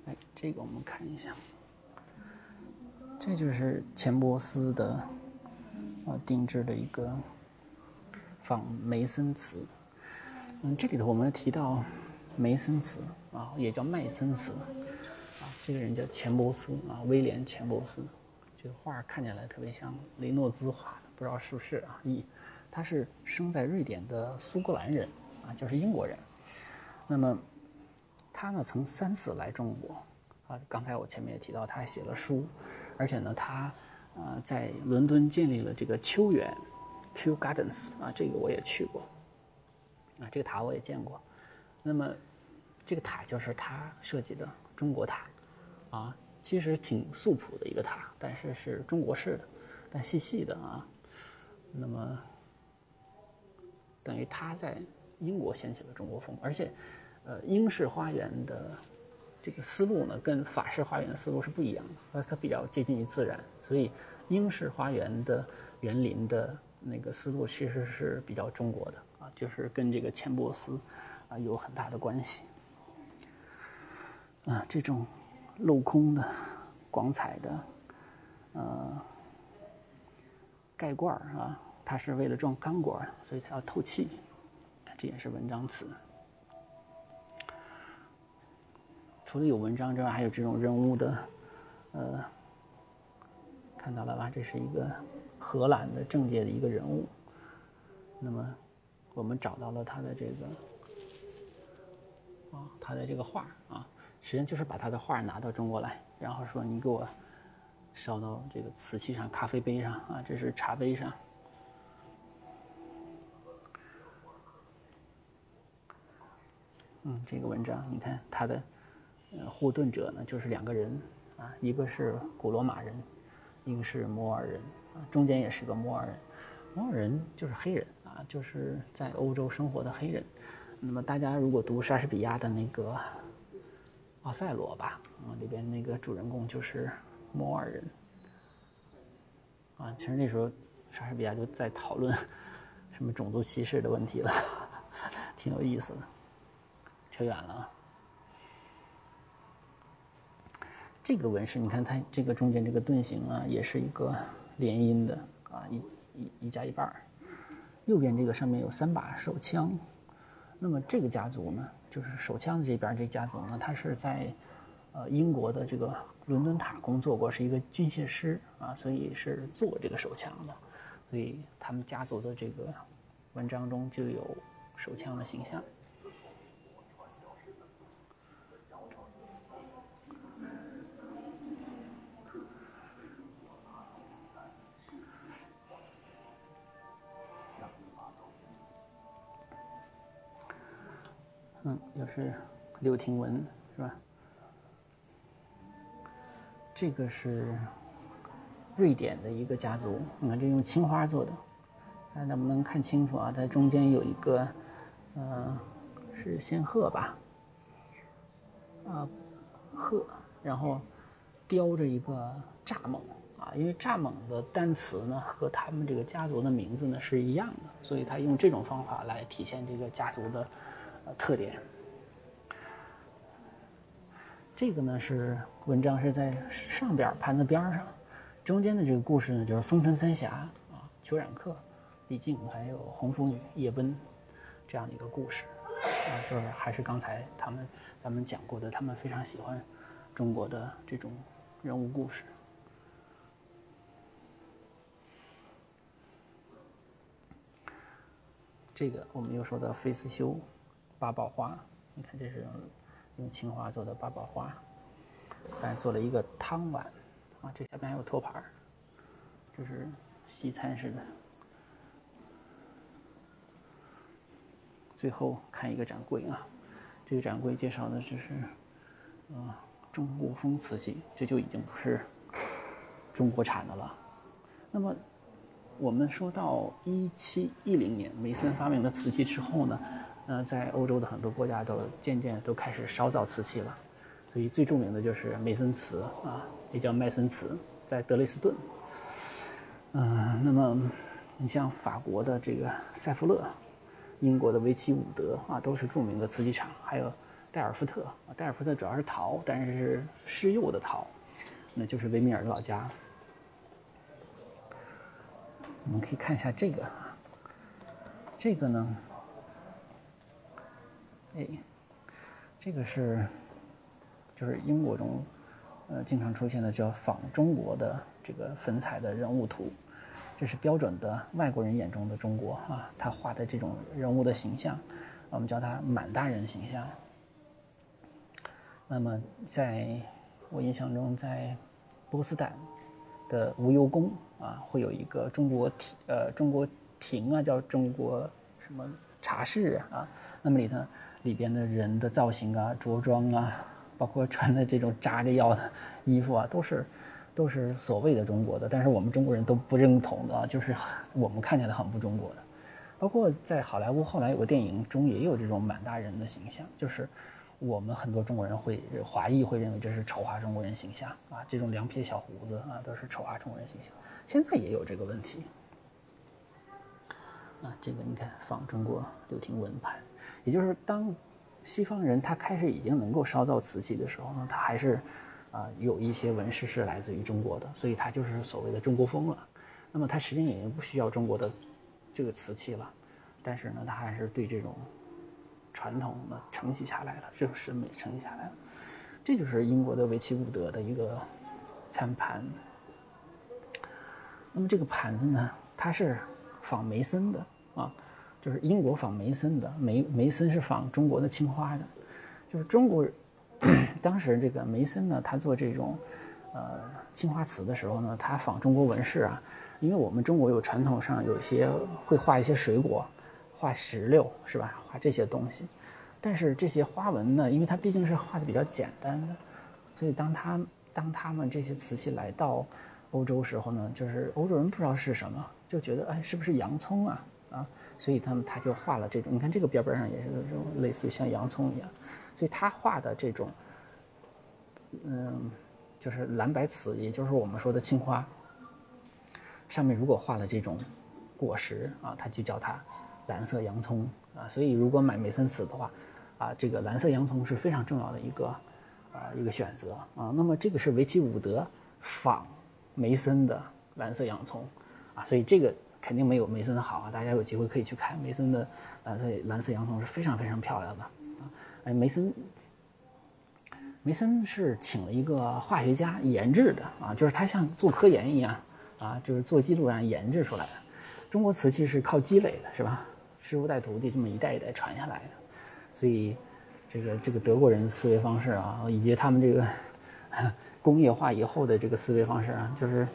Speaker 1: 哎，这个我们看一下，这就是钱伯斯的呃定制的一个仿梅森瓷。嗯，这里头我们提到。梅森瓷啊，也叫麦森瓷啊，这个人叫钱伯斯啊，威廉钱伯斯。这个画看起来特别像雷诺兹画的，不知道是不是啊？一，他是生在瑞典的苏格兰人啊，就是英国人。那么他呢，曾三次来中国啊。刚才我前面也提到，他还写了书，而且呢，他呃在伦敦建立了这个秋园 （Kew Gardens） 啊，这个我也去过啊，这个塔我也见过。那么，这个塔就是他设计的中国塔，啊，其实挺素朴的一个塔，但是是中国式的，但细细的啊。那么，等于他在英国掀起了中国风，而且，呃，英式花园的这个思路呢，跟法式花园的思路是不一样的，呃，它比较接近于自然，所以英式花园的园林的那个思路其实是比较中国的啊，就是跟这个钱伯斯。啊，有很大的关系。啊，这种镂空的、光彩的，呃，盖罐儿啊，它是为了装钢管，所以它要透气。这也是文章词。除了有文章之外，还有这种人物的，呃，看到了吧？这是一个荷兰的政界的一个人物。那么，我们找到了他的这个。啊，他的这个画啊，实际上就是把他的画拿到中国来，然后说你给我烧到这个瓷器上、咖啡杯上啊，这是茶杯上。嗯，这个文章你看他的呃护盾者呢，就是两个人啊，一个是古罗马人，一个是摩尔人啊，中间也是个摩尔人，摩尔人就是黑人啊，就是在欧洲生活的黑人。那么大家如果读莎士比亚的那个《奥赛罗》吧，啊，里边那个主人公就是摩尔人，啊，其实那时候莎士比亚就在讨论什么种族歧视的问题了，挺有意思的。扯远了啊，这个纹饰你看它这个中间这个盾形啊，也是一个联姻的啊，一一一加一半儿。右边这个上面有三把手枪。那么这个家族呢，就是手枪的这边这家族呢，他是在，呃，英国的这个伦敦塔工作过，是一个军械师啊，所以是做这个手枪的，所以他们家族的这个文章中就有手枪的形象。是柳廷文是吧？这个是瑞典的一个家族，你看这用青花做的，看能不能看清楚啊？它中间有一个，呃，是仙鹤吧？啊，鹤，然后雕着一个蚱蜢啊，因为蚱蜢的单词呢和他们这个家族的名字呢是一样的，所以他用这种方法来体现这个家族的呃特点。这个呢是文章是在上边盘子边上，中间的这个故事呢就是风尘三侠啊，裘冉客、李靖还有红拂女叶奔这样的一个故事啊，就是还是刚才他们咱们讲过的，他们非常喜欢中国的这种人物故事。这个我们又说到费思修八宝花，你看这是。用青花做的八宝花，但是做了一个汤碗，啊，这下面还有托盘儿，这是西餐式的。最后看一个展柜啊，这个展柜介绍的就是，啊，中国风瓷器，这就已经不是中国产的了。那么，我们说到一七一零年，梅森发明了瓷器之后呢？那在欧洲的很多国家都渐渐都开始烧造瓷器了，所以最著名的就是梅森瓷啊，也叫麦森瓷，在德累斯顿。嗯，那么你像法国的这个塞弗勒，英国的维奇伍德啊，都是著名的瓷器厂，还有戴尔夫特啊，戴尔夫特主要是陶，但是是施釉的陶，那就是维米尔的老家。我们可以看一下这个啊，这个呢。哎，这个是，就是英国中，呃，经常出现的叫仿中国的这个粉彩的人物图，这是标准的外国人眼中的中国啊，他画的这种人物的形象，我们叫他满大人形象。那么，在我印象中，在波斯坦的无忧宫啊，会有一个中国亭，呃，中国亭啊，叫中国什么茶室啊，那么里头。里边的人的造型啊、着装啊，包括穿的这种扎着腰的衣服啊，都是都是所谓的中国的，但是我们中国人都不认同的啊，就是我们看起来很不中国的。包括在好莱坞后来有个电影中也有这种满大人的形象，就是我们很多中国人会华裔会认为这是丑化中国人形象啊，这种两撇小胡子啊都是丑化中国人形象。现在也有这个问题啊，这个你看仿中国柳廷文盘。也就是当西方人他开始已经能够烧造瓷器的时候呢，他还是啊有一些纹饰是来自于中国的，所以他就是所谓的中国风了。那么他实际上已经不需要中国的这个瓷器了，但是呢，他还是对这种传统呢承袭下来了，这种审美承袭下来了。这就是英国的维奇伍德的一个餐盘。那么这个盘子呢，它是仿梅森的啊。就是英国仿梅森的，梅梅森是仿中国的青花的，就是中国 当时这个梅森呢，他做这种呃青花瓷的时候呢，他仿中国纹饰啊，因为我们中国有传统上有一些会画一些水果，画石榴是吧？画这些东西，但是这些花纹呢，因为它毕竟是画的比较简单的，所以当他当他们这些瓷器来到欧洲时候呢，就是欧洲人不知道是什么，就觉得哎，是不是洋葱啊？啊？所以他们他就画了这种，你看这个边边上也是这种类似于像洋葱一样，所以他画的这种，嗯，就是蓝白瓷，也就是我们说的青花，上面如果画了这种果实啊，他就叫它蓝色洋葱啊。所以如果买梅森瓷的话，啊，这个蓝色洋葱是非常重要的一个啊一个选择啊。那么这个是维奇伍德仿梅森的蓝色洋葱啊，所以这个。肯定没有梅森的好啊！大家有机会可以去看梅森的蓝色蓝色洋葱是非常非常漂亮的啊！哎，梅森，梅森是请了一个化学家研制的啊，就是他像做科研一样啊，就是做记录一样研制出来的。中国瓷器是靠积累的，是吧？师傅带徒弟，这么一代一代传下来的。所以，这个这个德国人的思维方式啊，以及他们这个 工业化以后的这个思维方式啊，就是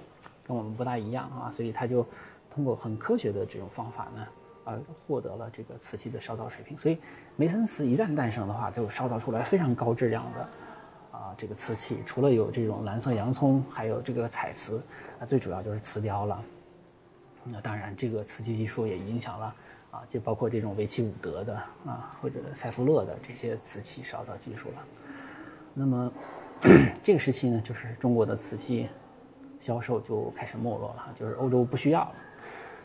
Speaker 1: 跟我们不大一样啊，所以他就。通过很科学的这种方法呢，而获得了这个瓷器的烧造水平。所以，梅森瓷一旦诞生的话，就烧造出来非常高质量的啊这个瓷器。除了有这种蓝色洋葱，还有这个彩瓷，啊最主要就是瓷雕了。那当然，这个瓷器技术也影响了啊，就包括这种维齐伍德的啊，或者塞夫勒的这些瓷器烧造技术了。那么 这个时期呢，就是中国的瓷器销售就开始没落了，就是欧洲不需要了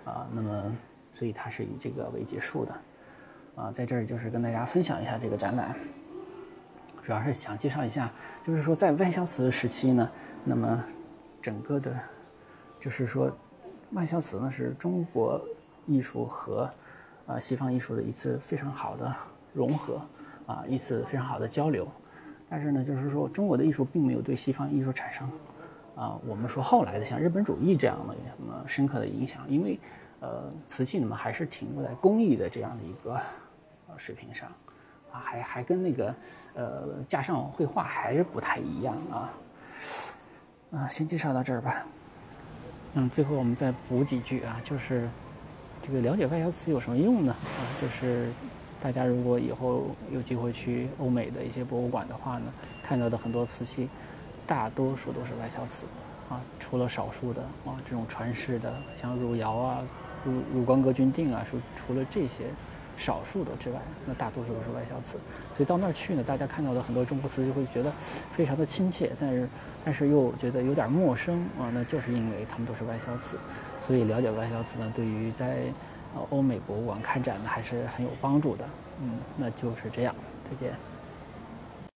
Speaker 1: 啊。那么所以它是以这个为结束的啊。在这儿就是跟大家分享一下这个展览，主要是想介绍一下，就是说在外销瓷时期呢，那么整个的，就是说。外销瓷呢是中国艺术和啊西方艺术的一次非常好的融合啊一次非常好的交流，但是呢就是说中国的艺术并没有对西方艺术产生啊我们说后来的像日本主义这样的什么深刻的影响，因为呃瓷器呢还是停留在工艺的这样的一个水平上啊还还跟那个呃架上绘画还是不太一样啊啊先介绍到这儿吧。嗯，最后我们再补几句啊，就是这个了解外销瓷有什么用呢？啊，就是大家如果以后有机会去欧美的一些博物馆的话呢，看到的很多瓷器，大多数都是外销瓷，啊，除了少数的啊这种传世的，像汝窑啊、汝汝光阁钧定啊，除除了这些。少数的之外，那大多数都是外销瓷，所以到那儿去呢，大家看到的很多中国瓷就会觉得非常的亲切，但是但是又觉得有点陌生啊，那就是因为他们都是外销瓷，所以了解外销瓷呢，对于在欧美博物馆看展呢还是很有帮助的，嗯，那就是这样，再见。